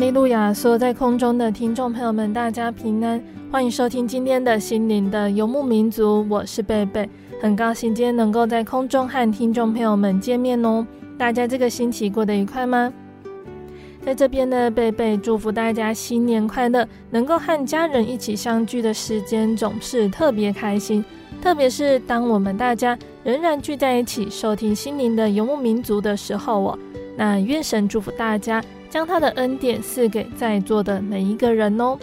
利路亚！所有在空中的听众朋友们，大家平安，欢迎收听今天的心灵的游牧民族。我是贝贝，很高兴今天能够在空中和听众朋友们见面哦。大家这个星期过得愉快吗？在这边呢，贝贝祝福大家新年快乐，能够和家人一起相聚的时间总是特别开心，特别是当我们大家仍然聚在一起收听心灵的游牧民族的时候哦，那愿神祝福大家。将他的恩典赐给在座的每一个人哦。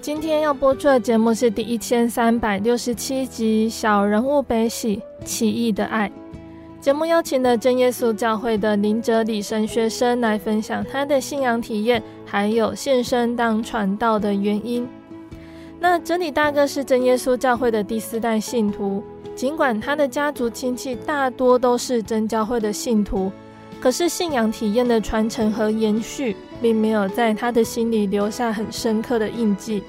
今天要播出的节目是第一千三百六十七集《小人物悲喜奇异的爱》。节目邀请了真耶稣教会的林哲理神学生来分享他的信仰体验，还有献身当传道的原因。那哲理大哥是真耶稣教会的第四代信徒，尽管他的家族亲戚大多都是真教会的信徒。可是信仰体验的传承和延续，并没有在他的心里留下很深刻的印记。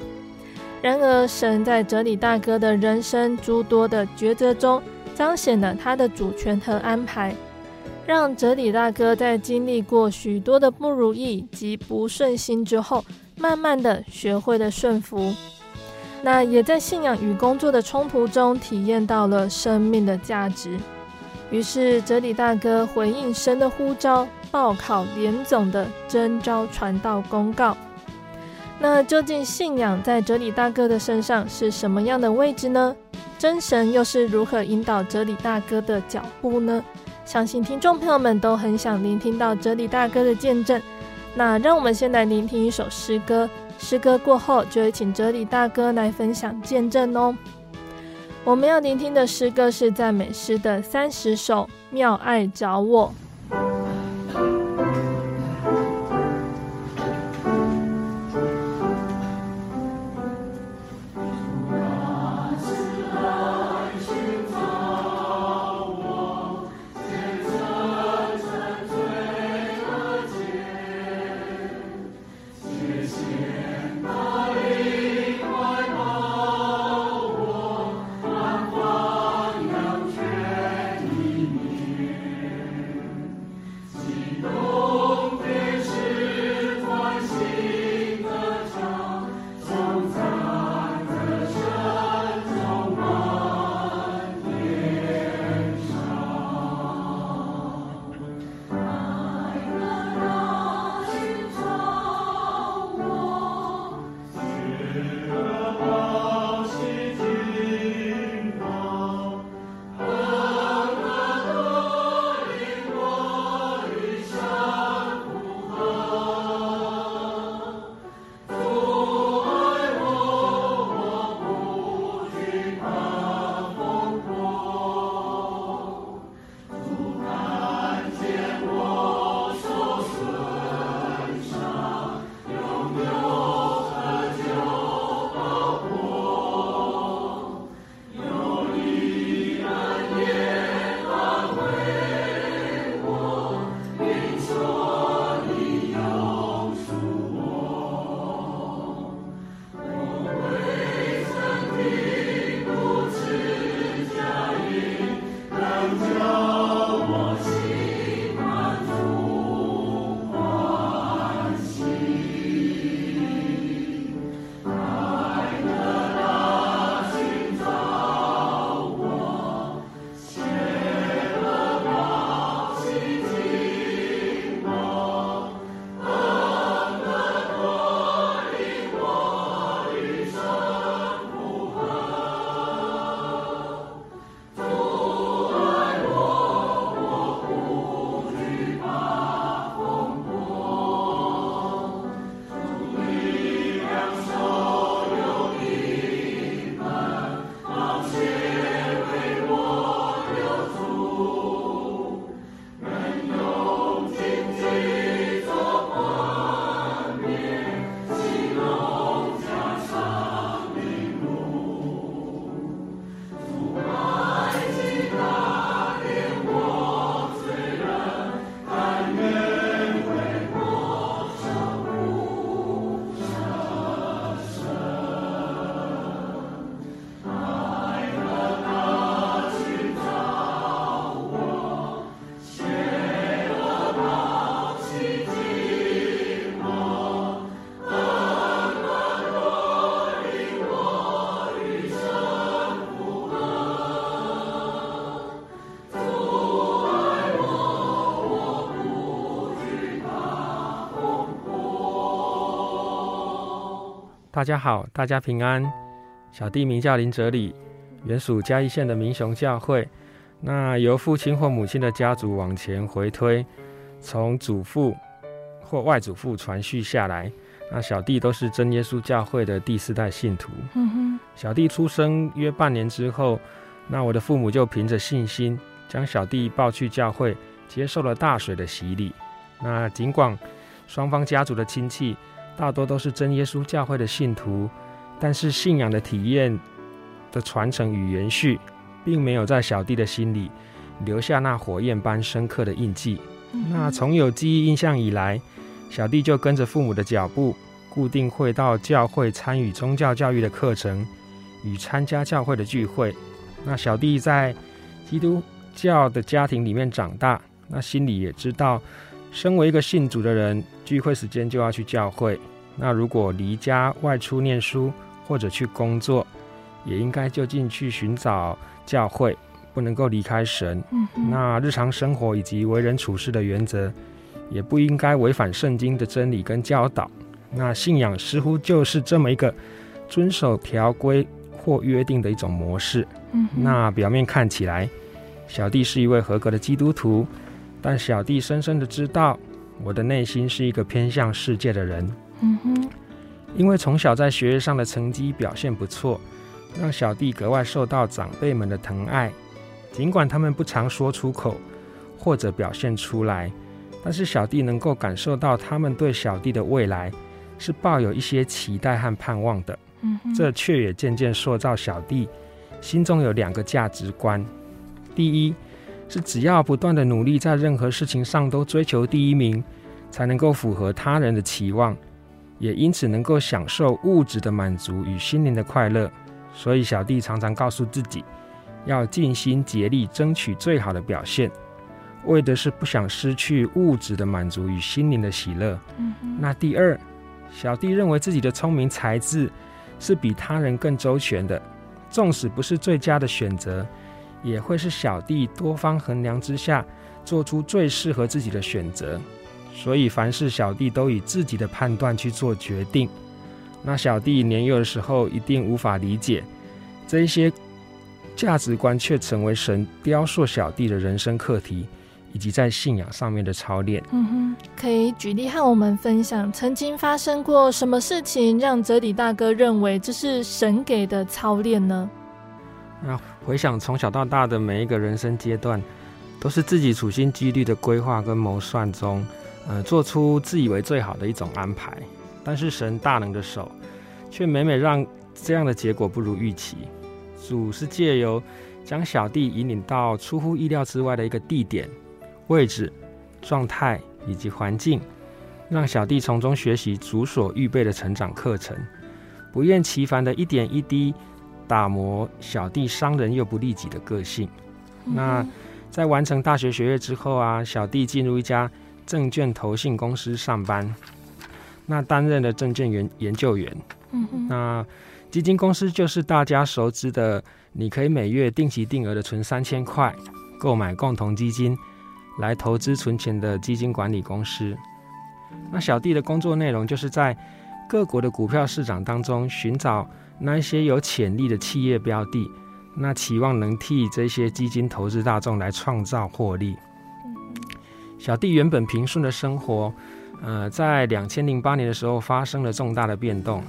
然而，神在哲理大哥的人生诸多的抉择中，彰显了他的主权和安排，让哲理大哥在经历过许多的不如意及不顺心之后，慢慢的学会了顺服。那也在信仰与工作的冲突中，体验到了生命的价值。于是，哲理大哥回应神的呼召，报考联总的征召传道公告。那究竟信仰在哲理大哥的身上是什么样的位置呢？真神又是如何引导哲理大哥的脚步呢？相信听众朋友们都很想聆听到哲理大哥的见证。那让我们先来聆听一首诗歌，诗歌过后就会请哲理大哥来分享见证哦。我们要聆听的诗歌是赞美诗的三十首，《妙爱找我》。大家好，大家平安。小弟名叫林哲礼，原属嘉义县的民雄教会。那由父亲或母亲的家族往前回推，从祖父或外祖父传续下来。那小弟都是真耶稣教会的第四代信徒。嗯哼。小弟出生约半年之后，那我的父母就凭着信心，将小弟抱去教会，接受了大水的洗礼。那尽管双方家族的亲戚。大多都是真耶稣教会的信徒，但是信仰的体验的传承与延续，并没有在小弟的心里留下那火焰般深刻的印记。那从有记忆印象以来，小弟就跟着父母的脚步，固定会到教会参与宗教教育的课程与参加教会的聚会。那小弟在基督教的家庭里面长大，那心里也知道。身为一个信主的人，聚会时间就要去教会。那如果离家外出念书或者去工作，也应该就近去寻找教会，不能够离开神。嗯、那日常生活以及为人处事的原则，也不应该违反圣经的真理跟教导。那信仰似乎就是这么一个遵守条规或约定的一种模式。嗯、那表面看起来，小弟是一位合格的基督徒。但小弟深深的知道，我的内心是一个偏向世界的人。嗯，因为从小在学业上的成绩表现不错，让小弟格外受到长辈们的疼爱。尽管他们不常说出口或者表现出来，但是小弟能够感受到他们对小弟的未来是抱有一些期待和盼望的。嗯，这却也渐渐塑造小弟心中有两个价值观：第一，是只要不断的努力，在任何事情上都追求第一名，才能够符合他人的期望，也因此能够享受物质的满足与心灵的快乐。所以小弟常常告诉自己，要尽心竭力争取最好的表现，为的是不想失去物质的满足与心灵的喜乐。嗯。那第二，小弟认为自己的聪明才智是比他人更周全的，纵使不是最佳的选择。也会是小弟多方衡量之下做出最适合自己的选择，所以凡事小弟都以自己的判断去做决定。那小弟年幼的时候一定无法理解这一些价值观，却成为神雕塑小弟的人生课题，以及在信仰上面的操练。嗯哼，可以举例和我们分享曾经发生过什么事情，让哲理大哥认为这是神给的操练呢？那回想从小到大的每一个人生阶段，都是自己处心积虑的规划跟谋算中，呃，做出自以为最好的一种安排。但是神大能的手，却每每让这样的结果不如预期。主是借由将小弟引领到出乎意料之外的一个地点、位置、状态以及环境，让小弟从中学习主所预备的成长课程，不厌其烦的一点一滴。打磨小弟商人又不利己的个性，那在完成大学学业之后啊，小弟进入一家证券投信公司上班，那担任了证券员研究员。那基金公司就是大家熟知的，你可以每月定期定额的存三千块，购买共同基金来投资存钱的基金管理公司。那小弟的工作内容就是在各国的股票市场当中寻找那一些有潜力的企业标的。那期望能替这些基金投资大众来创造获利。小弟原本平顺的生活，呃，在两千零八年的时候发生了重大的变动。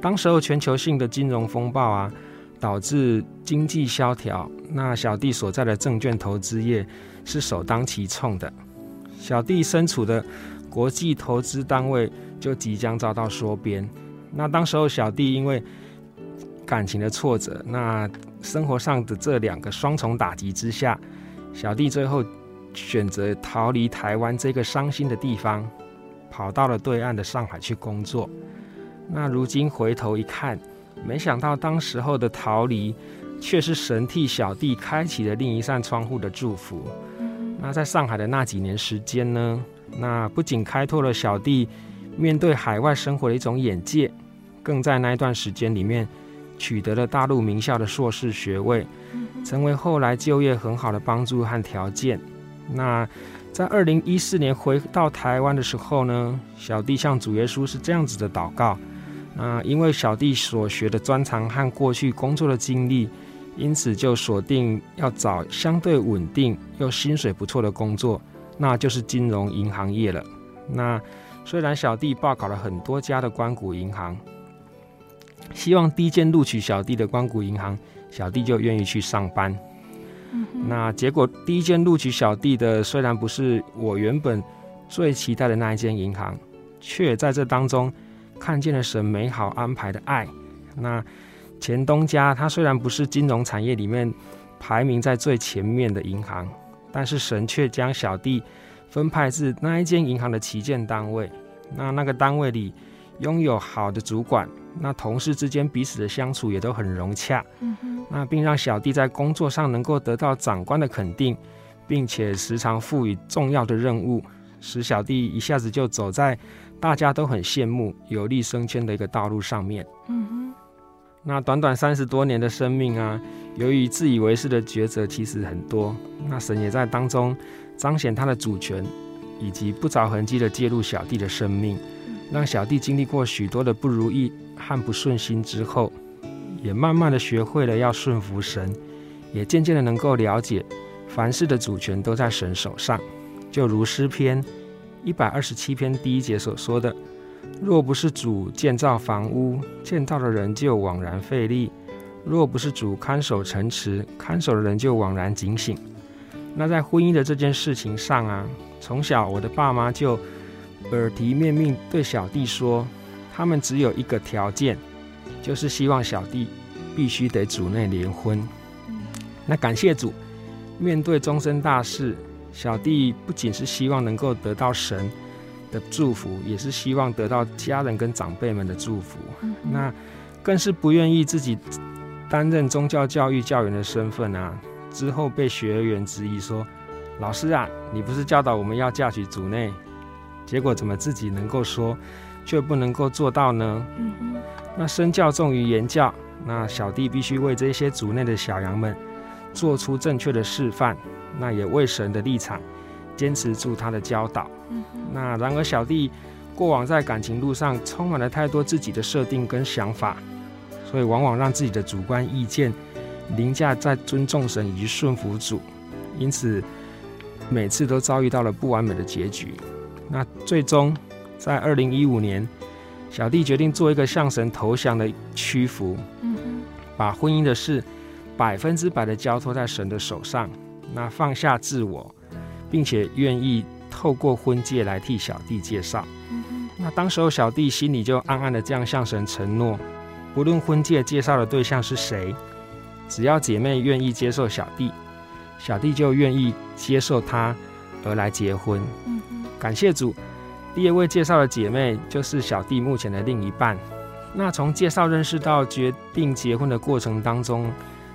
当时候全球性的金融风暴啊，导致经济萧条。那小弟所在的证券投资业是首当其冲的。小弟身处的国际投资单位就即将遭到缩编。那当时候小弟因为感情的挫折，那生活上的这两个双重打击之下，小弟最后选择逃离台湾这个伤心的地方，跑到了对岸的上海去工作。那如今回头一看，没想到当时候的逃离，却是神替小弟开启了另一扇窗户的祝福。那在上海的那几年时间呢，那不仅开拓了小弟面对海外生活的一种眼界，更在那一段时间里面。取得了大陆名校的硕士学位，成为后来就业很好的帮助和条件。那在二零一四年回到台湾的时候呢，小弟向主耶稣是这样子的祷告：那因为小弟所学的专长和过去工作的经历，因此就锁定要找相对稳定又薪水不错的工作，那就是金融银行业了。那虽然小弟报考了很多家的关谷银行。希望第一间录取小弟的关谷银行，小弟就愿意去上班。嗯、那结果第一间录取小弟的，虽然不是我原本最期待的那一间银行，却在这当中看见了神美好安排的爱。那前东家，他虽然不是金融产业里面排名在最前面的银行，但是神却将小弟分派至那一间银行的旗舰单位。那那个单位里拥有好的主管。那同事之间彼此的相处也都很融洽，嗯哼，那并让小弟在工作上能够得到长官的肯定，并且时常赋予重要的任务，使小弟一下子就走在大家都很羡慕、有利升迁的一个道路上面。嗯哼，那短短三十多年的生命啊，由于自以为是的抉择其实很多，那神也在当中彰显他的主权，以及不着痕迹的介入小弟的生命，让小弟经历过许多的不如意。和不顺心之后，也慢慢的学会了要顺服神，也渐渐的能够了解，凡事的主权都在神手上。就如诗篇一百二十七篇第一节所说的：“若不是主建造房屋，建造的人就枉然费力；若不是主看守城池，看守的人就枉然警醒。”那在婚姻的这件事情上啊，从小我的爸妈就耳提面命对小弟说。他们只有一个条件，就是希望小弟必须得主内联婚。那感谢主，面对终身大事，小弟不仅是希望能够得到神的祝福，也是希望得到家人跟长辈们的祝福。那更是不愿意自己担任宗教教育教员的身份啊，之后被学员质疑说：“老师啊，你不是教导我们要嫁娶主内，结果怎么自己能够说？”却不能够做到呢？嗯哼，那身教重于言教，那小弟必须为这些主内的小羊们做出正确的示范，那也为神的立场坚持住他的教导。嗯哼，那然而小弟过往在感情路上充满了太多自己的设定跟想法，所以往往让自己的主观意见凌驾在尊重神以及顺服主，因此每次都遭遇到了不完美的结局。那最终。在二零一五年，小弟决定做一个向神投降的屈服，把婚姻的事百分之百的交托在神的手上，那放下自我，并且愿意透过婚介来替小弟介绍。那当时候小弟心里就暗暗的这样向神承诺，不论婚介介绍的对象是谁，只要姐妹愿意接受小弟，小弟就愿意接受她而来结婚。嗯，感谢主。第二位介绍的姐妹就是小弟目前的另一半。那从介绍认识到决定结婚的过程当中，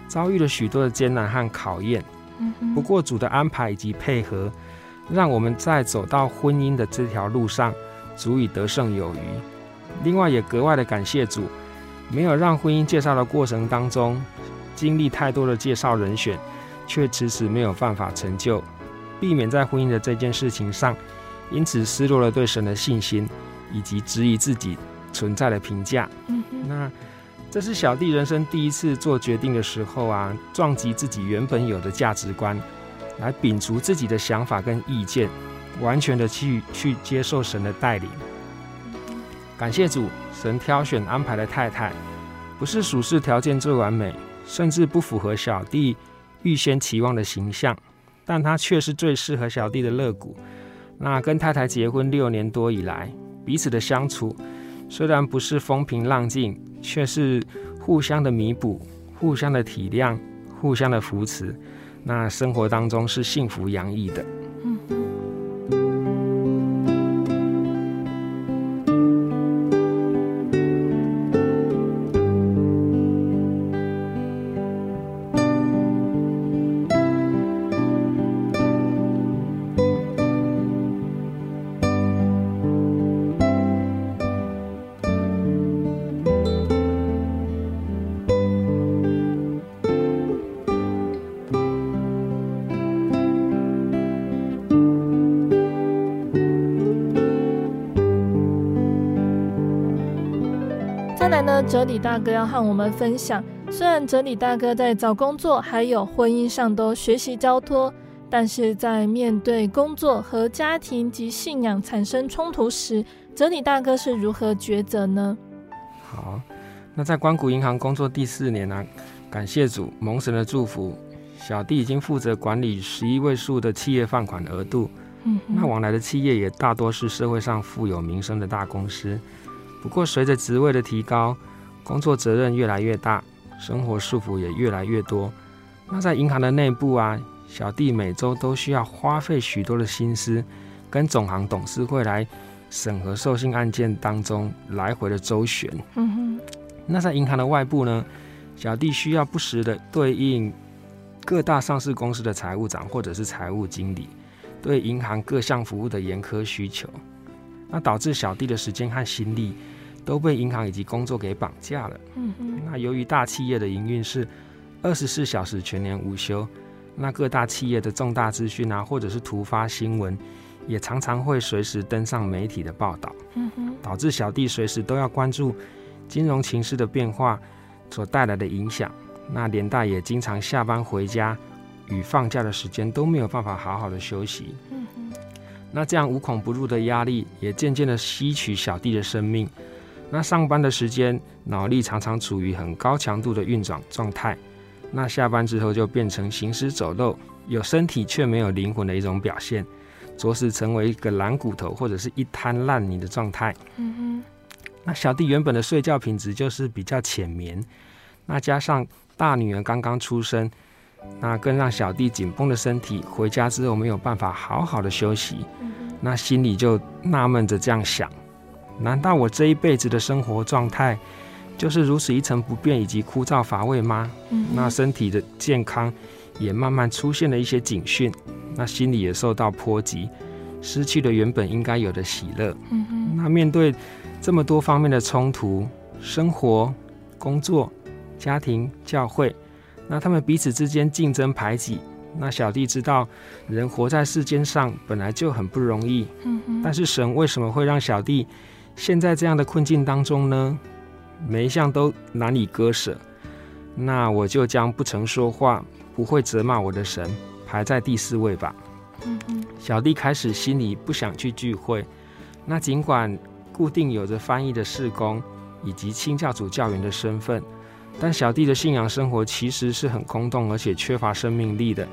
遭遇了许多的艰难和考验。不过主的安排以及配合，让我们在走到婚姻的这条路上，足以得胜有余。另外，也格外的感谢主，没有让婚姻介绍的过程当中，经历太多的介绍人选，却迟迟没有办法成就，避免在婚姻的这件事情上，因此失落了对神的信心，以及质疑自己存在的评价。嗯，那这是小弟人生第一次做决定的时候啊，撞击自己原本有的价值观，来摒除自己的想法跟意见，完全的去去接受神的带领。感谢主，神挑选安排的太太，不是属世条件最完美，甚至不符合小弟预先期望的形象，但他却是最适合小弟的肋骨。那跟太太结婚六年多以来，彼此的相处虽然不是风平浪静，却是互相的弥补、互相的体谅、互相的扶持。那生活当中是幸福洋溢的。哲理大哥要和我们分享，虽然哲理大哥在找工作还有婚姻上都学习交托，但是在面对工作和家庭及信仰产生冲突时，哲理大哥是如何抉择呢？好，那在关谷银行工作第四年呢、啊，感谢主蒙神的祝福，小弟已经负责管理十一位数的企业放款额度，嗯，那往来的企业也大多是社会上富有名声的大公司，不过随着职位的提高。工作责任越来越大，生活束缚也越来越多。那在银行的内部啊，小弟每周都需要花费许多的心思，跟总行董事会来审核授信案件当中来回的周旋。嗯哼。那在银行的外部呢，小弟需要不时的对应各大上市公司的财务长或者是财务经理，对银行各项服务的严苛需求，那导致小弟的时间和心力。都被银行以及工作给绑架了。嗯嗯。那由于大企业的营运是二十四小时全年无休，那各大企业的重大资讯啊，或者是突发新闻，也常常会随时登上媒体的报道。嗯哼。导致小弟随时都要关注金融情势的变化所带来的影响。那连带也经常下班回家与放假的时间都没有办法好好的休息。那这样无孔不入的压力，也渐渐的吸取小弟的生命。那上班的时间，脑力常常处于很高强度的运转状态。那下班之后就变成行尸走肉，有身体却没有灵魂的一种表现，着实成为一个懒骨头或者是一滩烂泥的状态。嗯哼。那小弟原本的睡觉品质就是比较浅眠，那加上大女儿刚刚出生，那更让小弟紧绷的身体回家之后没有办法好好的休息。嗯。那心里就纳闷着这样想。难道我这一辈子的生活状态就是如此一成不变以及枯燥乏味吗？嗯，那身体的健康也慢慢出现了一些警讯，那心里也受到波及，失去了原本应该有的喜乐。嗯哼，那面对这么多方面的冲突，生活、工作、家庭、教会，那他们彼此之间竞争排挤。那小弟知道，人活在世间上本来就很不容易。嗯哼，但是神为什么会让小弟？现在这样的困境当中呢，每一项都难以割舍，那我就将不曾说话、不会责骂我的神排在第四位吧。嗯嗯。小弟开始心里不想去聚会，那尽管固定有着翻译的事工以及清教主教员的身份，但小弟的信仰生活其实是很空洞而且缺乏生命力的。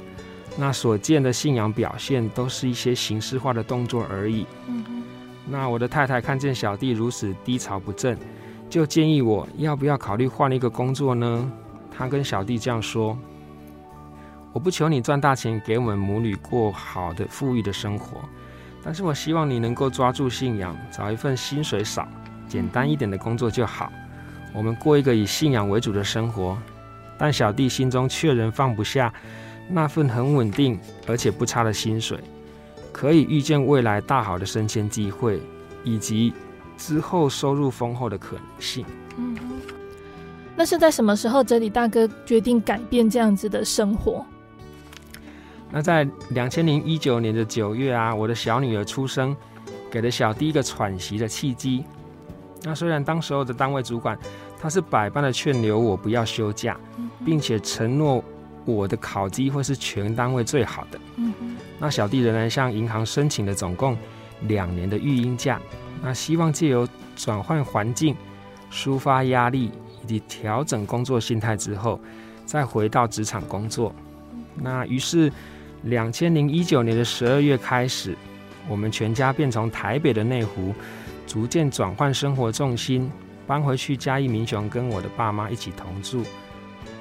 那所见的信仰表现都是一些形式化的动作而已。嗯那我的太太看见小弟如此低潮不振，就建议我要不要考虑换一个工作呢？她跟小弟这样说：“我不求你赚大钱给我们母女过好的富裕的生活，但是我希望你能够抓住信仰，找一份薪水少、简单一点的工作就好。我们过一个以信仰为主的生活。”但小弟心中却仍放不下那份很稳定而且不差的薪水，可以预见未来大好的升迁机会，以及之后收入丰厚的可能性。嗯，那是在什么时候，哲理大哥决定改变这样子的生活？那在两千零一九年的九月啊，我的小女儿出生，给了小弟一个喘息的契机。那虽然当时候的单位主管，他是百般的劝留我不要休假，并且承诺我的考机会是全单位最好的。那小弟仍然向银行申请了总共两年的育婴假，那希望借由转换环境、抒发压力以及调整工作心态之后，再回到职场工作。那于是。两千零一九年的十二月开始，我们全家便从台北的内湖逐渐转换生活重心，搬回去嘉义民雄，跟我的爸妈一起同住。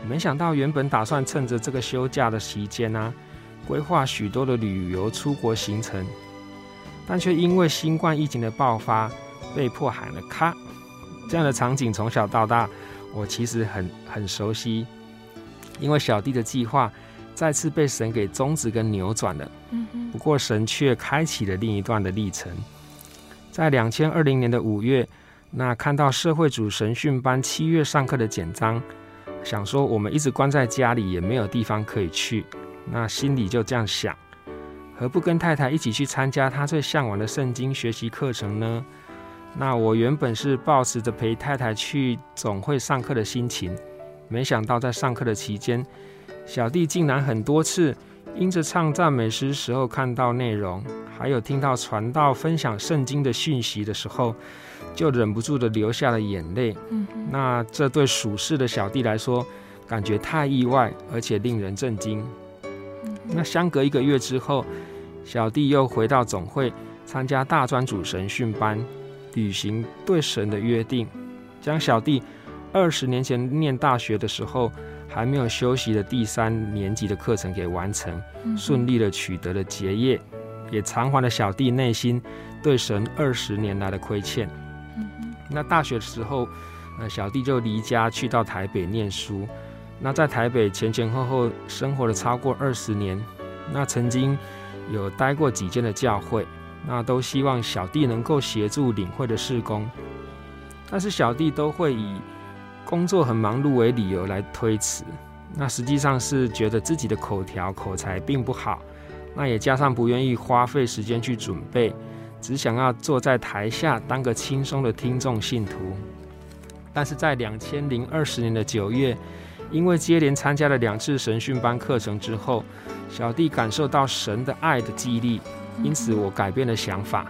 没想到，原本打算趁着这个休假的期间呢、规划许多的旅游出国行程，但却因为新冠疫情的爆发，被迫喊了卡。这样的场景从小到大，我其实很很熟悉，因为小弟的计划。再次被神给终止跟扭转了，不过神却开启了另一段的历程。在两千二零年的五月，那看到社会主神训班七月上课的简章，想说我们一直关在家里也没有地方可以去，那心里就这样想，何不跟太太一起去参加她最向往的圣经学习课程呢？那我原本是抱持着陪太太去总会上课的心情，没想到在上课的期间。小弟竟然很多次因着唱赞美诗时候看到内容，还有听到传道分享圣经的讯息的时候，就忍不住的流下了眼泪。嗯，那这对属世的小弟来说，感觉太意外，而且令人震惊。那相隔一个月之后，小弟又回到总会参加大专组神训班，履行对神的约定，将小弟二十年前念大学的时候。还没有休息的第三年级的课程给完成，顺利的取得了结业，也偿还了小弟内心对神二十年来的亏欠。那大学的时候，呃小弟就离家去到台北念书。那在台北前前后后生活了超过二十年，那曾经有待过几间的教会，那都希望小弟能够协助领会的事工，但是小弟都会以工作很忙碌为理由来推辞，那实际上是觉得自己的口条口才并不好，那也加上不愿意花费时间去准备，只想要坐在台下当个轻松的听众信徒。但是在两千零二十年的九月，因为接连参加了两次神训班课程之后，小弟感受到神的爱的激励，因此我改变了想法，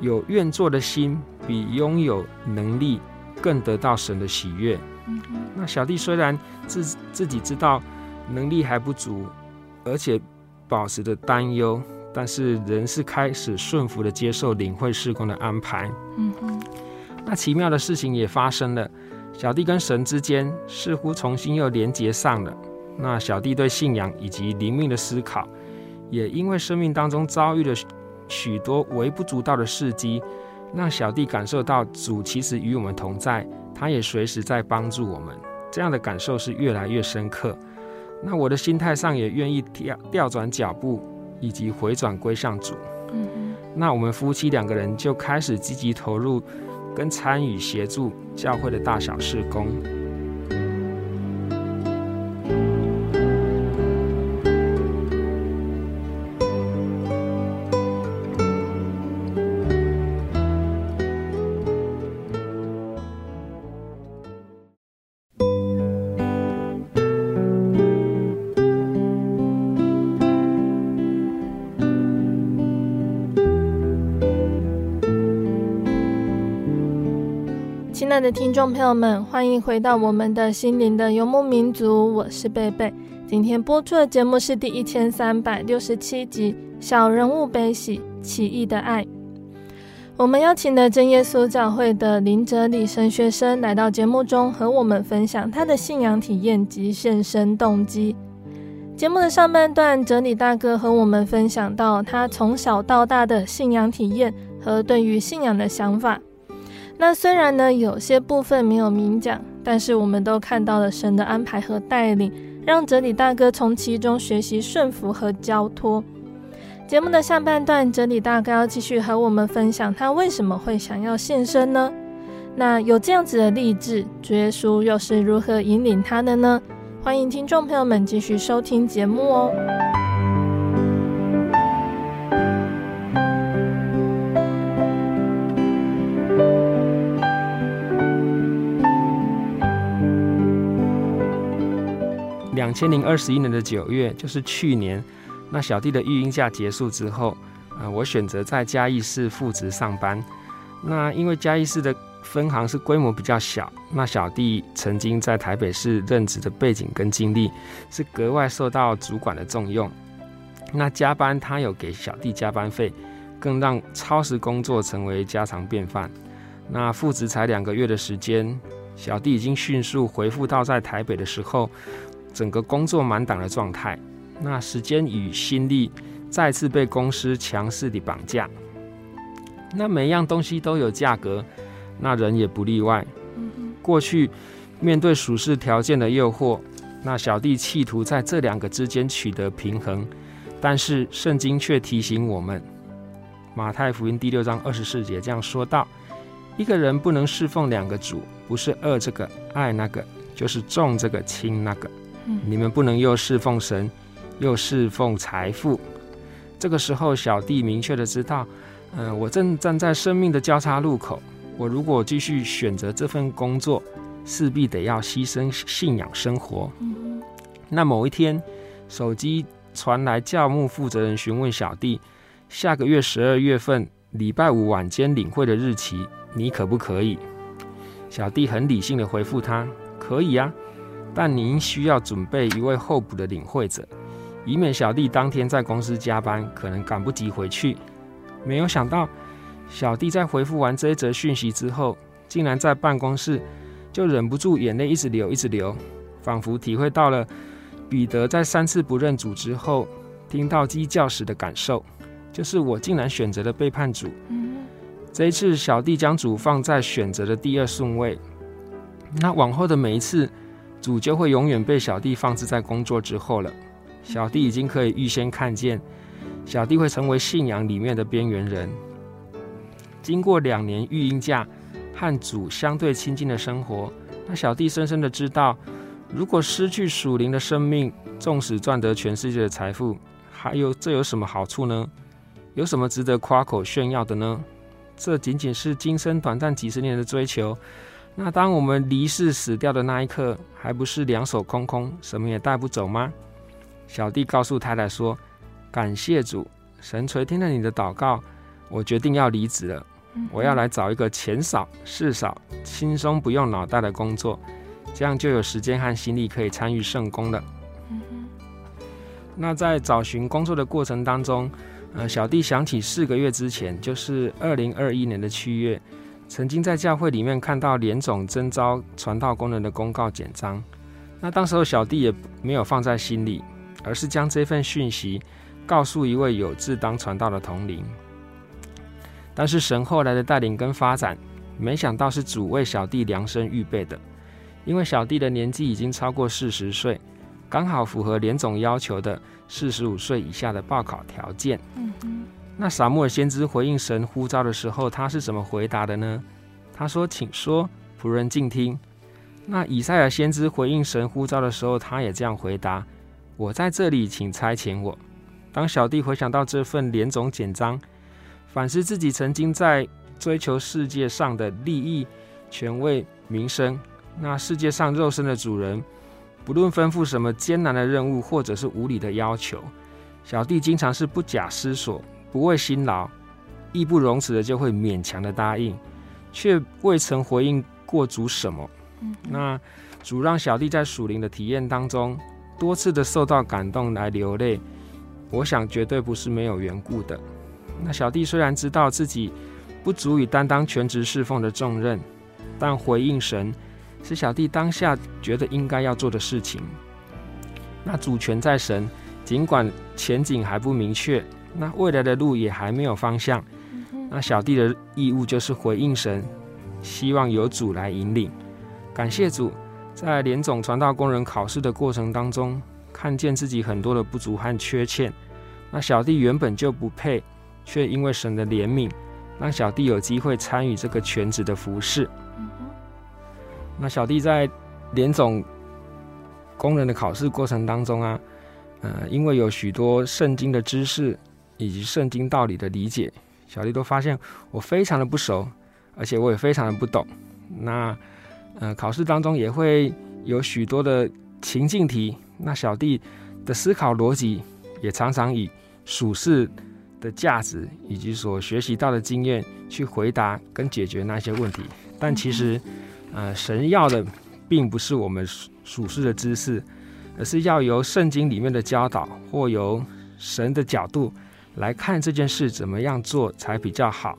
有愿做的心比拥有能力。更得到神的喜悦。那小弟虽然自自己知道能力还不足，而且保持着担忧，但是仍是开始顺服的接受领会事工的安排。嗯哼。那奇妙的事情也发生了，小弟跟神之间似乎重新又连接上了。那小弟对信仰以及灵命的思考，也因为生命当中遭遇了许多微不足道的事迹。让小弟感受到主其实与我们同在，他也随时在帮助我们，这样的感受是越来越深刻。那我的心态上也愿意调调转脚步，以及回转归向主。嗯。那我们夫妻两个人就开始积极投入，跟参与协助教会的大小事工。的听众朋友们，欢迎回到我们的心灵的游牧民族，我是贝贝。今天播出的节目是第一千三百六十七集《小人物悲喜，奇异的爱》。我们邀请了真耶稣教会的林哲理神学生来到节目中，和我们分享他的信仰体验及献身动机。节目的上半段，哲理大哥和我们分享到他从小到大的信仰体验和对于信仰的想法。那虽然呢，有些部分没有明讲，但是我们都看到了神的安排和带领，让哲理大哥从其中学习顺服和交托。节目的下半段，哲理大哥要继续和我们分享他为什么会想要献身呢？那有这样子的励志，主耶稣又是如何引领他的呢？欢迎听众朋友们继续收听节目哦。两千零二十一年的九月，就是去年，那小弟的育婴假结束之后，啊，我选择在嘉义市复职上班。那因为嘉义市的分行是规模比较小，那小弟曾经在台北市任职的背景跟经历，是格外受到主管的重用。那加班他有给小弟加班费，更让超时工作成为家常便饭。那复职才两个月的时间，小弟已经迅速回复到在台北的时候，整个工作满档的状态。那时间与心力再次被公司强势的绑架。那每样东西都有价格。那人也不例外。过去面对属世条件的诱惑，那小弟企图在这两个之间取得平衡，但是圣经却提醒我们，马太福音第六章二十四节这样说道：一个人不能侍奉两个主，不是恶这个爱那个，就是重这个轻那个。你们不能又侍奉神，又侍奉财富。这个时候，小弟明确的知道，嗯、呃，我正站在生命的交叉路口。我如果继续选择这份工作，势必得要牺牲信仰生活。嗯、那某一天，手机传来教牧负责人询问小弟，下个月十二月份礼拜五晚间领会的日期，你可不可以？小弟很理性的回复他：可以啊，但您需要准备一位候补的领会者，以免小弟当天在公司加班，可能赶不及回去。没有想到。小弟在回复完这一则讯息之后，竟然在办公室就忍不住眼泪一直流，一直流，仿佛体会到了彼得在三次不认主之后听到鸡叫时的感受，就是我竟然选择了背叛主。这一次，小弟将主放在选择的第二顺位，那往后的每一次，主就会永远被小弟放置在工作之后了。小弟已经可以预先看见，小弟会成为信仰里面的边缘人。经过两年育婴假和主相对亲近的生活，那小弟深深的知道，如果失去属灵的生命，纵使赚得全世界的财富，还有这有什么好处呢？有什么值得夸口炫耀的呢？这仅仅是今生短暂几十年的追求。那当我们离世死掉的那一刻，还不是两手空空，什么也带不走吗？小弟告诉太太说：“感谢主，神垂听了你的祷告。”我决定要离职了，我要来找一个钱少事少、轻松不用脑袋的工作，这样就有时间和心力可以参与圣工了。那在找寻工作的过程当中，呃，小弟想起四个月之前，就是二零二一年的七月，曾经在教会里面看到联总征召传道工人的公告简章。那当时候小弟也没有放在心里，而是将这份讯息告诉一位有志当传道的同龄。但是神后来的带领跟发展，没想到是主为小弟量身预备的，因为小弟的年纪已经超过四十岁，刚好符合联总要求的四十五岁以下的报考条件。嗯。那撒母耳先知回应神呼召的时候，他是怎么回答的呢？他说：“请说，仆人静听。”那以赛亚先知回应神呼召的时候，他也这样回答：“我在这里，请差遣我。”当小弟回想到这份联总简章。反思自己曾经在追求世界上的利益、权位、名声，那世界上肉身的主人，不论吩咐什么艰难的任务或者是无理的要求，小弟经常是不假思索、不畏辛劳、义不容辞的就会勉强的答应，却未曾回应过主什么。那主让小弟在属灵的体验当中多次的受到感动来流泪，我想绝对不是没有缘故的。那小弟虽然知道自己不足以担当全职侍奉的重任，但回应神是小弟当下觉得应该要做的事情。那主权在神，尽管前景还不明确，那未来的路也还没有方向。那小弟的义务就是回应神，希望由主来引领。感谢主，在联总传道工人考试的过程当中，看见自己很多的不足和缺陷。那小弟原本就不配，却因为神的怜悯，让小弟有机会参与这个全职的服饰。那小弟在联总工人的考试过程当中啊，呃，因为有许多圣经的知识以及圣经道理的理解，小弟都发现我非常的不熟，而且我也非常的不懂。那呃，考试当中也会有许多的情境题，那小弟的思考逻辑也常常以属世的价值以及所学习到的经验去回答跟解决那些问题，但其实，呃，神要的并不是我们属世的知识，而是要由圣经里面的教导或由神的角度来看这件事怎么样做才比较好，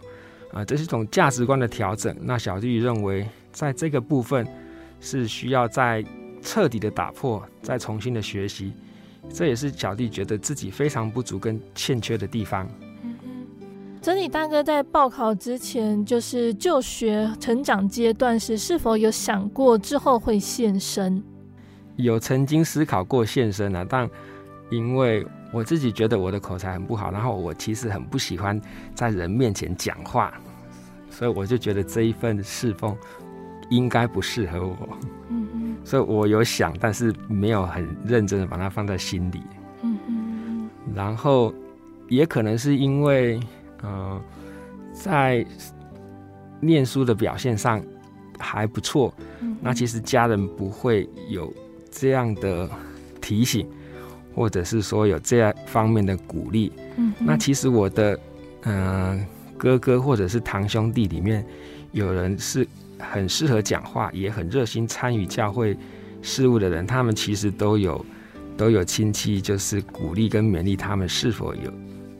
啊、呃，这是一种价值观的调整。那小弟认为，在这个部分是需要再彻底的打破，再重新的学习。这也是小弟觉得自己非常不足跟欠缺的地方。嗯嗯，真理大哥在报考之前，就是就学成长阶段时，是否有想过之后会献身？有曾经思考过献身啊，但因为我自己觉得我的口才很不好，然后我其实很不喜欢在人面前讲话，所以我就觉得这一份侍奉应该不适合我。嗯。所以我有想，但是没有很认真的把它放在心里。嗯嗯。然后也可能是因为，呃，在念书的表现上还不错。嗯。那其实家人不会有这样的提醒，或者是说有这样方面的鼓励。嗯。那其实我的，嗯、呃，哥哥或者是堂兄弟里面有人是。很适合讲话，也很热心参与教会事务的人，他们其实都有都有亲戚，就是鼓励跟勉励他们是否有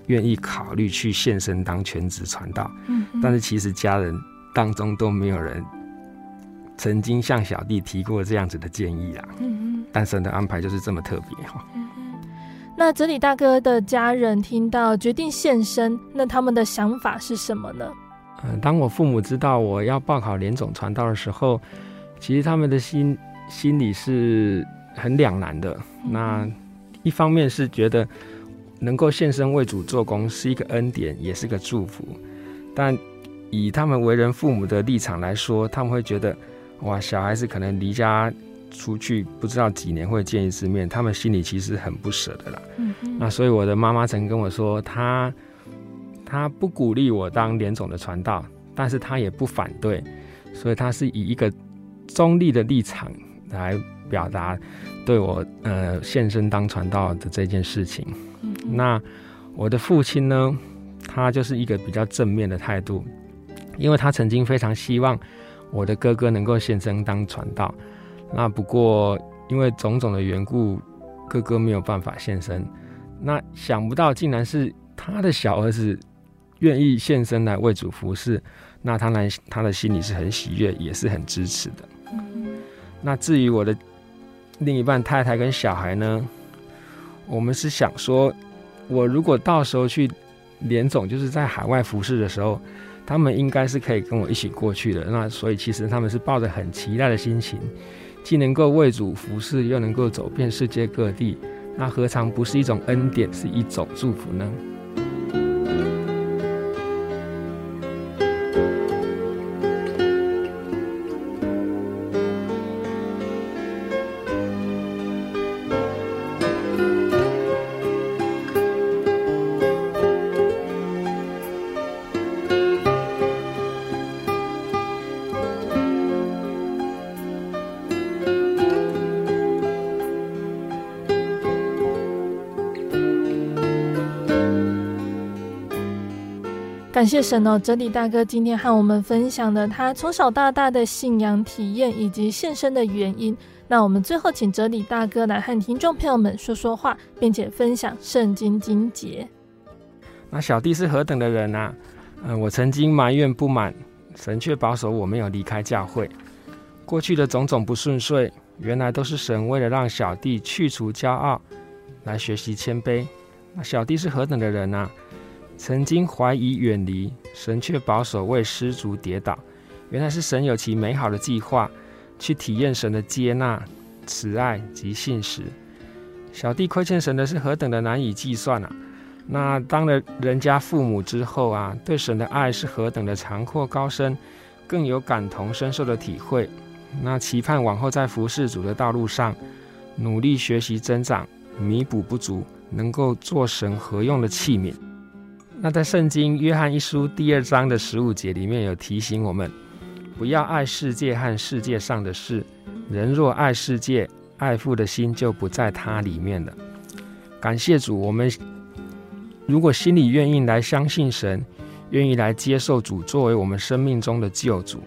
愿意考虑去献身当全职传道。嗯，但是其实家人当中都没有人曾经向小弟提过这样子的建议啊。嗯嗯，但神的安排就是这么特别哈。那哲理大哥的家人听到决定献身，那他们的想法是什么呢？嗯，当我父母知道我要报考联总传道的时候，其实他们的心心里是很两难的。那一方面是觉得能够献身为主做工是一个恩典，也是个祝福。但以他们为人父母的立场来说，他们会觉得，哇，小孩子可能离家出去不知道几年会见一次面，他们心里其实很不舍的啦。嗯。那所以我的妈妈曾跟我说，她。她不鼓励我当连总的传道，但是她也不反对，所以她是以一个中立的立场来表达对我呃现身当传道的这件事情。嗯、那我的父亲呢，他就是一个比较正面的态度，因为他曾经非常希望我的哥哥能够现身当传道，那不过因为种种的缘故，哥哥没有办法现身。那想不到竟然是他的小儿子。愿意现身来为主服侍，那当然他的心里是很喜悦，也是很支持的。那至于我的另一半太太跟小孩呢，我们是想说，我如果到时候去连总，就是在海外服侍的时候，他们应该是可以跟我一起过去的。那所以其实他们是抱着很期待的心情，既能够为主服侍，又能够走遍世界各地，那何尝不是一种恩典，是一种祝福呢？感谢神哦，哲理大哥今天和我们分享了他从小到大的信仰体验以及献身的原因。那我们最后请哲理大哥来和听众朋友们说说话，并且分享圣经经节。那小弟是何等的人啊？嗯、我曾经埋怨不满，神却保守我没有离开教会。过去的种种不顺遂，原来都是神为了让小弟去除骄傲，来学习谦卑。那小弟是何等的人啊？曾经怀疑远离神，却保守为失足跌倒。原来是神有其美好的计划，去体验神的接纳、慈爱及信实。小弟亏欠神的是何等的难以计算啊！那当了人家父母之后啊，对神的爱是何等的长阔高深，更有感同身受的体会。那期盼往后在服侍主的道路上，努力学习增长，弥补不足，能够做神合用的器皿。那在圣经约翰一书第二章的十五节里面有提醒我们，不要爱世界和世界上的事。人若爱世界，爱父的心就不在他里面了。感谢主，我们如果心里愿意来相信神，愿意来接受主作为我们生命中的救主，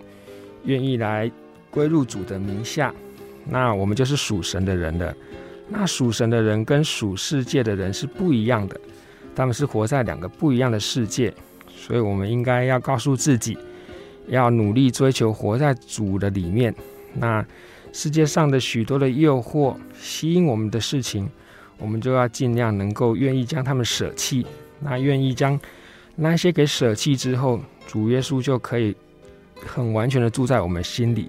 愿意来归入主的名下，那我们就是属神的人了。那属神的人跟属世界的人是不一样的。他们是活在两个不一样的世界，所以我们应该要告诉自己，要努力追求活在主的里面。那世界上的许多的诱惑吸引我们的事情，我们就要尽量能够愿意将他们舍弃。那愿意将那些给舍弃之后，主耶稣就可以很完全的住在我们心里，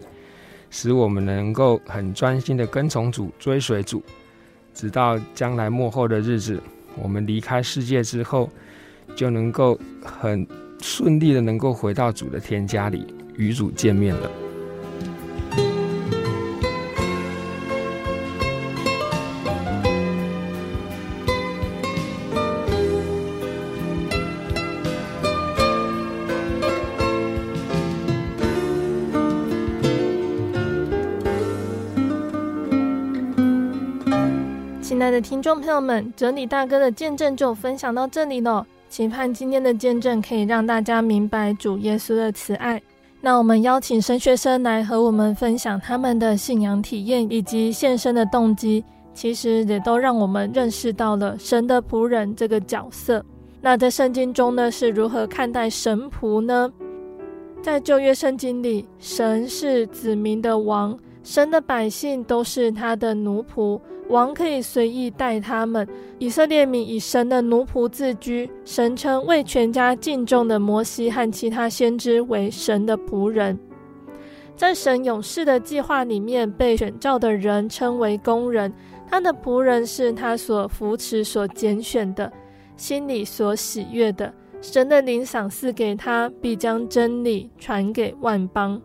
使我们能够很专心的跟从主、追随主，直到将来末后的日子。我们离开世界之后，就能够很顺利的能够回到主的天家里，与主见面了。的听众朋友们，哲理大哥的见证就分享到这里了。期盼今天的见证可以让大家明白主耶稣的慈爱。那我们邀请神学生来和我们分享他们的信仰体验以及献身的动机，其实也都让我们认识到了神的仆人这个角色。那在圣经中呢，是如何看待神仆呢？在旧约圣经里，神是子民的王，神的百姓都是他的奴仆。王可以随意待他们。以色列民以神的奴仆自居，神称为全家敬重的摩西和其他先知为神的仆人。在神勇士的计划里面，被选召的人称为工人，他的仆人是他所扶持、所拣选的，心里所喜悦的。神的灵赏赐给他，必将真理传给万邦。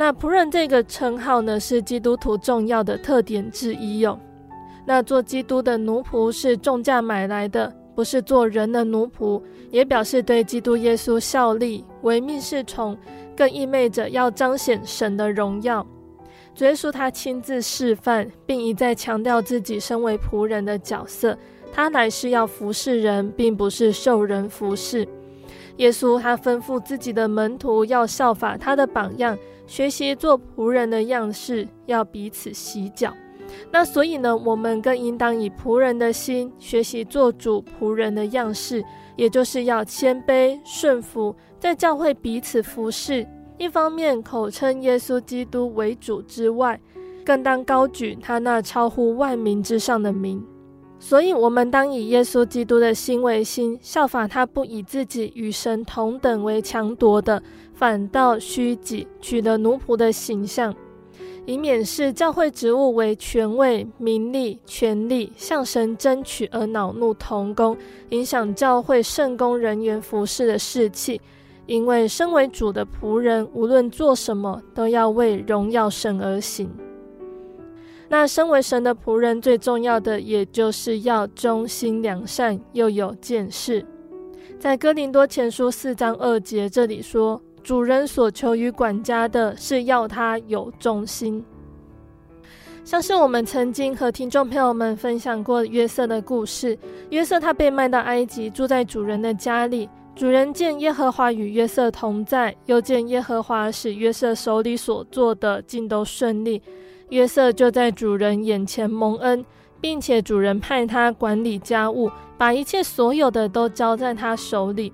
那仆人这个称号呢，是基督徒重要的特点之一哟。那做基督的奴仆是重价买来的，不是做人的奴仆，也表示对基督耶稣效力、唯命是从，更意味着要彰显神的荣耀。主耶稣他亲自示范，并一再强调自己身为仆人的角色，他乃是要服侍人，并不是受人服侍。耶稣他吩咐自己的门徒要效法他的榜样。学习做仆人的样式，要彼此洗脚。那所以呢，我们更应当以仆人的心学习做主仆人的样式，也就是要谦卑顺服，在教会彼此服侍。一方面口称耶稣基督为主之外，更当高举他那超乎万民之上的名。所以，我们当以耶稣基督的心为心，效法他不以自己与神同等为强夺的，反倒虚己，取了奴仆的形象，以免视教会职务为权位、名利、权力，向神争取而恼怒同工，影响教会圣工人员服侍的士气。因为身为主的仆人，无论做什么，都要为荣耀神而行。那身为神的仆人，最重要的也就是要忠心良善，又有见识。在哥林多前书四章二节这里说，主人所求于管家的是要他有忠心。像是我们曾经和听众朋友们分享过约瑟的故事，约瑟他被卖到埃及，住在主人的家里。主人见耶和华与约瑟同在，又见耶和华使约瑟手里所做的尽都顺利。约瑟就在主人眼前蒙恩，并且主人派他管理家务，把一切所有的都交在他手里。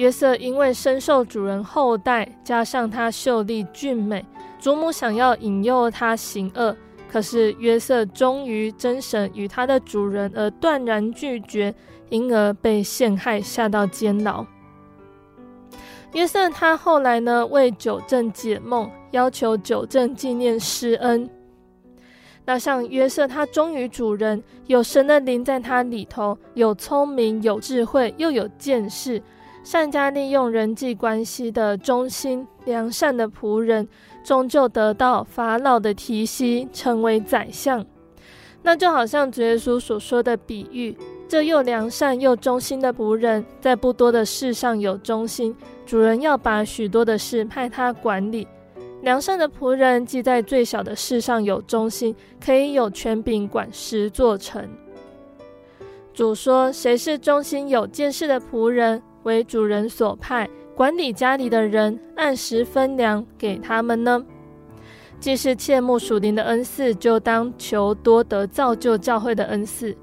约瑟因为深受主人厚待，加上他秀丽俊美，祖母想要引诱他行恶，可是约瑟忠于真神与他的主人而断然拒绝，因而被陷害下到监牢。约瑟他后来呢，为酒政解梦，要求酒政纪念施恩。那像约瑟，他忠于主人，有神的灵在他里头，有聪明，有智慧，又有见识，善加利用人际关系的忠心良善的仆人，终究得到法老的提携，成为宰相。那就好像主耶稣所说的比喻，这又良善又忠心的仆人，在不多的事上有忠心，主人要把许多的事派他管理。良善的仆人，既在最小的事上有忠心，可以有权柄管十座城。主说：“谁是忠心有见识的仆人，为主人所派，管理家里的人，按时分粮给他们呢？既是切慕属灵的恩赐，就当求多得造就教会的恩赐。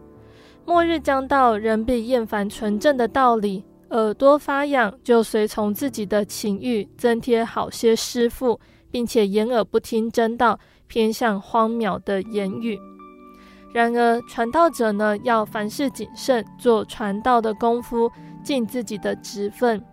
末日将到，人必厌烦纯正的道理，耳朵发痒，就随从自己的情欲，增添好些师傅。”并且掩耳不听真道，偏向荒渺的言语。然而，传道者呢，要凡事谨慎，做传道的功夫，尽自己的职分，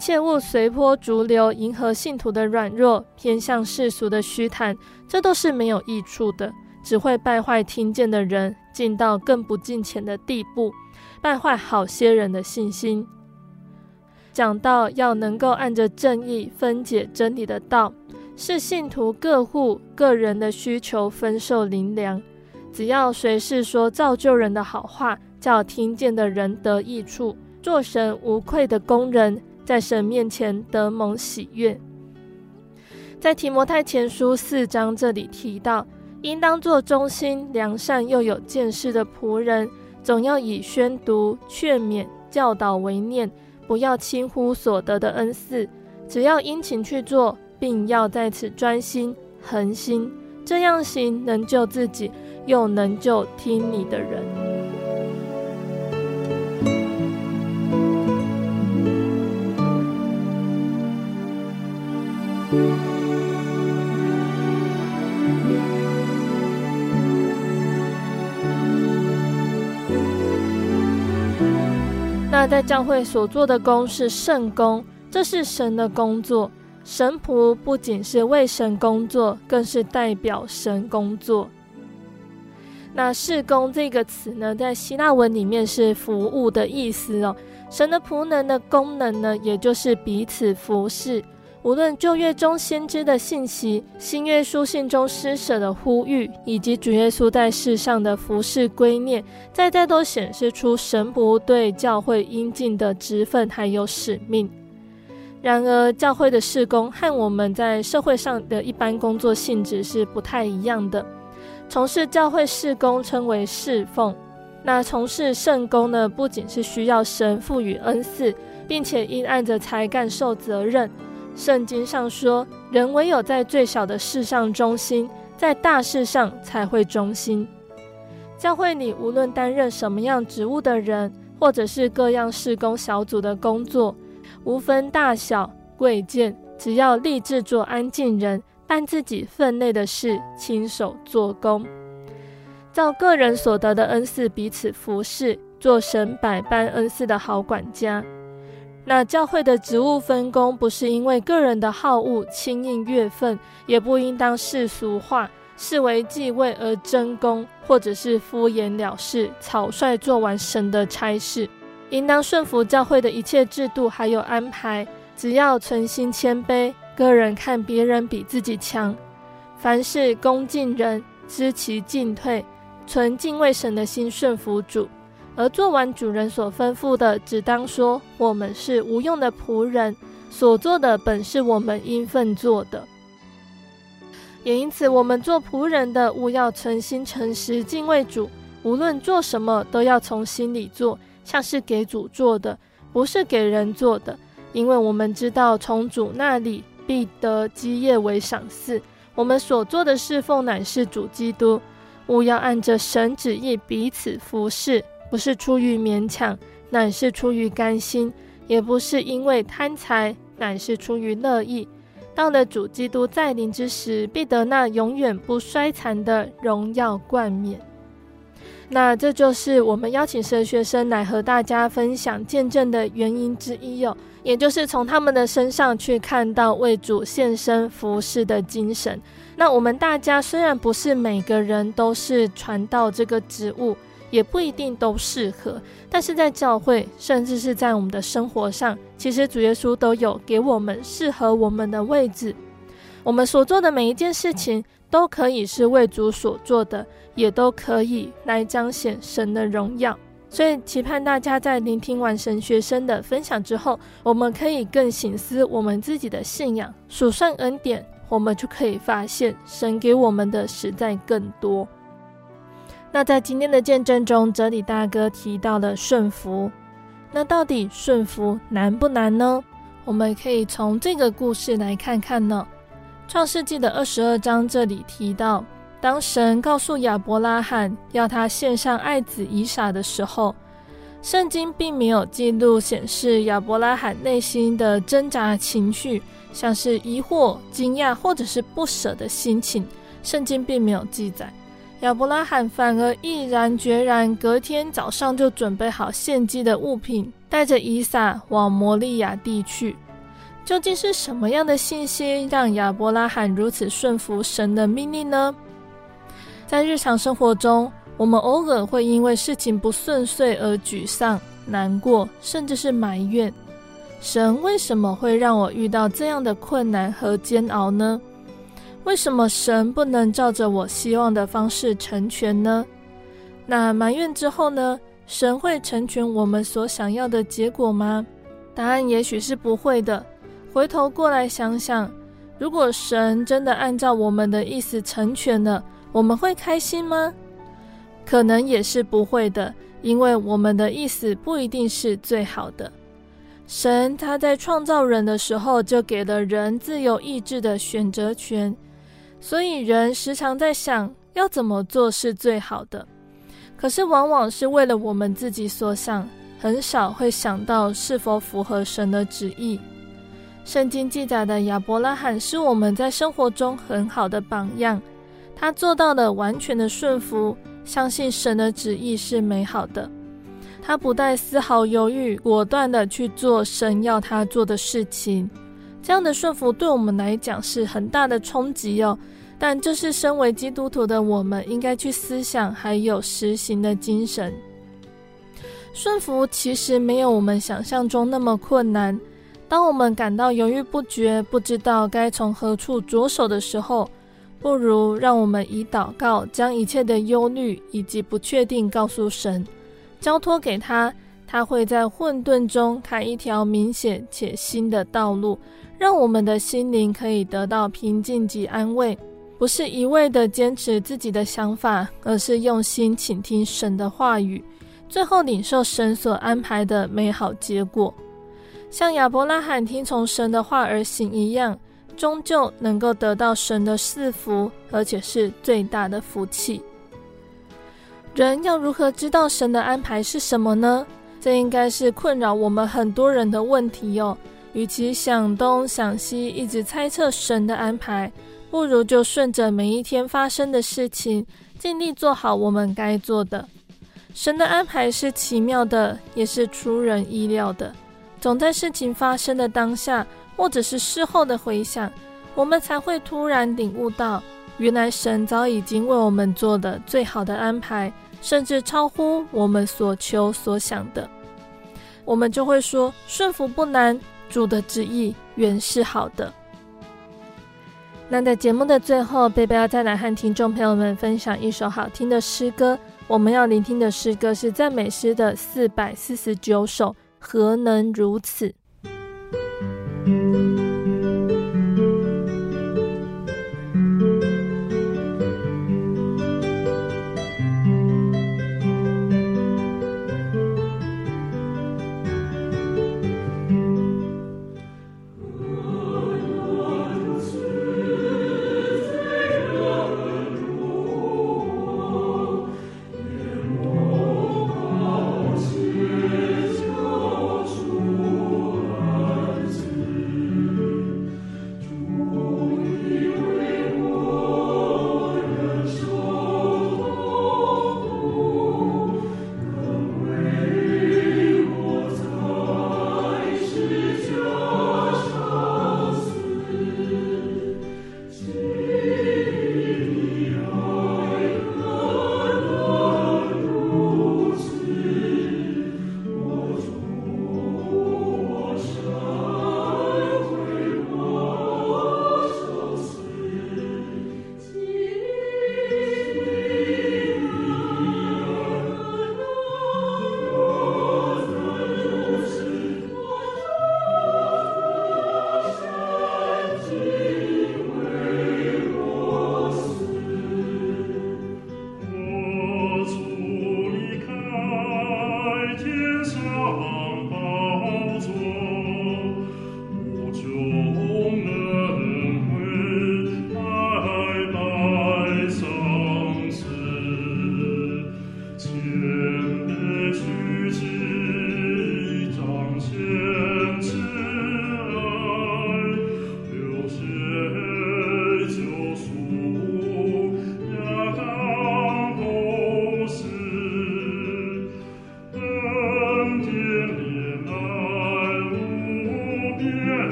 切勿随波逐流，迎合信徒的软弱，偏向世俗的虚谈，这都是没有益处的，只会败坏听见的人，进到更不敬虔的地步，败坏好些人的信心。讲到要能够按着正义分解真理的道，是信徒各户个人的需求分受灵粮。只要谁是说造就人的好话，叫听见的人得益处，做神无愧的工人，在神面前得蒙喜悦。在提摩太前书四章这里提到，应当做忠心、良善又有见识的仆人，总要以宣读、劝勉、教导为念。不要轻忽所得的恩赐，只要殷勤去做，并要在此专心恒心，这样行能救自己，又能救听你的人。那在教会所做的工是圣工，这是神的工作。神仆不仅是为神工作，更是代表神工作。那事工这个词呢，在希腊文里面是服务的意思哦。神的仆人的功能呢，也就是彼此服侍。无论旧约中先知的信息、新约书信中施舍的呼吁，以及主耶稣在世上的服事圭臬，在在都显示出神不对教会应尽的职分还有使命。然而，教会的事工和我们在社会上的一般工作性质是不太一样的。从事教会事工称为侍奉，那从事圣工呢，不仅是需要神赋予恩赐，并且应按着才干受责任。圣经上说，人唯有在最小的事上忠心，在大事上才会忠心。教会里无论担任什么样职务的人，或者是各样事工小组的工作，无分大小贵贱，只要立志做安静人，办自己分内的事，亲手做工，照个人所得的恩赐彼此服侍，做神百般恩赐的好管家。那教会的职务分工，不是因为个人的好恶、轻应月份，也不应当世俗化，视为继位而争功，或者是敷衍了事、草率做完神的差事。应当顺服教会的一切制度还有安排，只要存心谦卑，个人看别人比自己强，凡事恭敬人，知其进退，存敬畏神的心顺服主。而做完主人所吩咐的，只当说我们是无用的仆人，所做的本是我们应分做的。也因此，我们做仆人的，务要存心诚实敬畏主，无论做什么，都要从心里做，像是给主做的，不是给人做的。因为我们知道，从主那里必得基业为赏赐。我们所做的侍奉乃是主基督，务要按着神旨意彼此服侍。不是出于勉强，乃是出于甘心；也不是因为贪财，乃是出于乐意。到了主基督再临之时，必得那永远不衰残的荣耀冠冕。那这就是我们邀请神学生来和大家分享见证的原因之一哟。也就是从他们的身上去看到为主献身服侍的精神。那我们大家虽然不是每个人都是传道这个职务，也不一定都适合，但是在教会，甚至是在我们的生活上，其实主耶稣都有给我们适合我们的位置。我们所做的每一件事情，都可以是为主所做的，也都可以来彰显神的荣耀。所以，期盼大家在聆听完神学生的分享之后，我们可以更省思我们自己的信仰，数算恩典，我们就可以发现神给我们的实在更多。那在今天的见证中，哲理大哥提到了顺服，那到底顺服难不难呢？我们可以从这个故事来看看呢。创世纪的二十二章这里提到，当神告诉亚伯拉罕要他献上爱子以撒的时候，圣经并没有记录显示亚伯拉罕内心的挣扎情绪，像是疑惑、惊讶或者是不舍的心情，圣经并没有记载。亚伯拉罕反而毅然决然，隔天早上就准备好献祭的物品，带着以撒往摩利亚地去。究竟是什么样的信息让亚伯拉罕如此顺服神的命令呢？在日常生活中，我们偶尔会因为事情不顺遂而沮丧、难过，甚至是埋怨。神为什么会让我遇到这样的困难和煎熬呢？为什么神不能照着我希望的方式成全呢？那埋怨之后呢？神会成全我们所想要的结果吗？答案也许是不会的。回头过来想想，如果神真的按照我们的意思成全了，我们会开心吗？可能也是不会的，因为我们的意思不一定是最好的。神他在创造人的时候就给了人自由意志的选择权，所以人时常在想要怎么做是最好的，可是往往是为了我们自己所想，很少会想到是否符合神的旨意。圣经记载的亚伯拉罕是我们在生活中很好的榜样，他做到了完全的顺服，相信神的旨意是美好的。他不带丝毫犹豫，果断地去做神要他做的事情。这样的顺服对我们来讲是很大的冲击哦，但这是身为基督徒的我们应该去思想还有实行的精神。顺服其实没有我们想象中那么困难。当我们感到犹豫不决，不知道该从何处着手的时候，不如让我们以祷告将一切的忧虑以及不确定告诉神，交托给他，他会在混沌中开一条明显且新的道路，让我们的心灵可以得到平静及安慰。不是一味的坚持自己的想法，而是用心倾听神的话语，最后领受神所安排的美好结果。像亚伯拉罕听从神的话而行一样，终究能够得到神的赐福，而且是最大的福气。人要如何知道神的安排是什么呢？这应该是困扰我们很多人的问题哟。与其想东想西，一直猜测神的安排，不如就顺着每一天发生的事情，尽力做好我们该做的。神的安排是奇妙的，也是出人意料的。总在事情发生的当下，或者是事后的回想，我们才会突然领悟到，原来神早已经为我们做的最好的安排，甚至超乎我们所求所想的。我们就会说，顺服不难，主的旨意原是好的。那在节目的最后，贝贝要再来和听众朋友们分享一首好听的诗歌。我们要聆听的诗歌是赞美诗的四百四十九首。何能如此？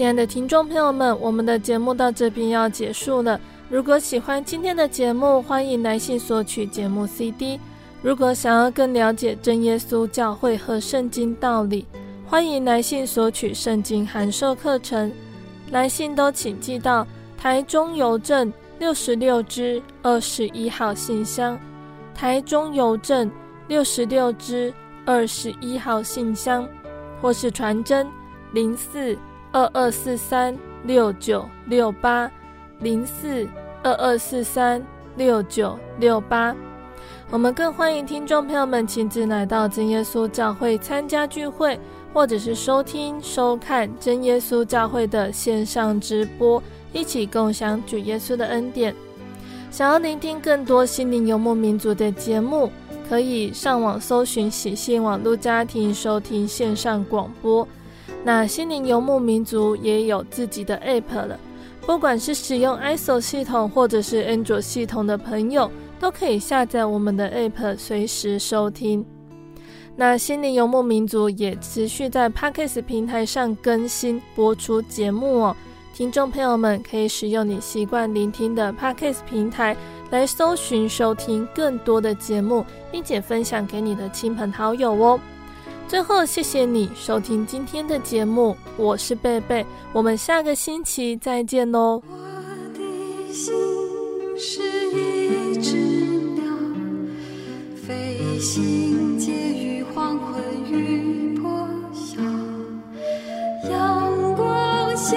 亲爱的听众朋友们，我们的节目到这边要结束了。如果喜欢今天的节目，欢迎来信索取节目 CD。如果想要更了解真耶稣教会和圣经道理，欢迎来信索取圣经函授课程。来信都请寄到台中邮政六十六支二十一号信箱，台中邮政六十六支二十一号信箱，或是传真零四。二二四三六九六八零四二二四三六九六八，我们更欢迎听众朋友们亲自来到真耶稣教会参加聚会，或者是收听收看真耶稣教会的线上直播，一起共享主耶稣的恩典。想要聆听更多心灵游牧民族的节目，可以上网搜寻喜信网络家庭收听线上广播。那心灵游牧民族也有自己的 App 了，不管是使用 ISO 系统或者是 Android 系统的朋友，都可以下载我们的 App，随时收听。那心灵游牧民族也持续在 Podcast 平台上更新播出节目哦，听众朋友们可以使用你习惯聆听的 Podcast 平台来搜寻收听更多的节目，并且分享给你的亲朋好友哦。最后谢谢你收听今天的节目我是贝贝我们下个星期再见哦。我的心是一只鸟飞行借于黄昏雨破晓阳光下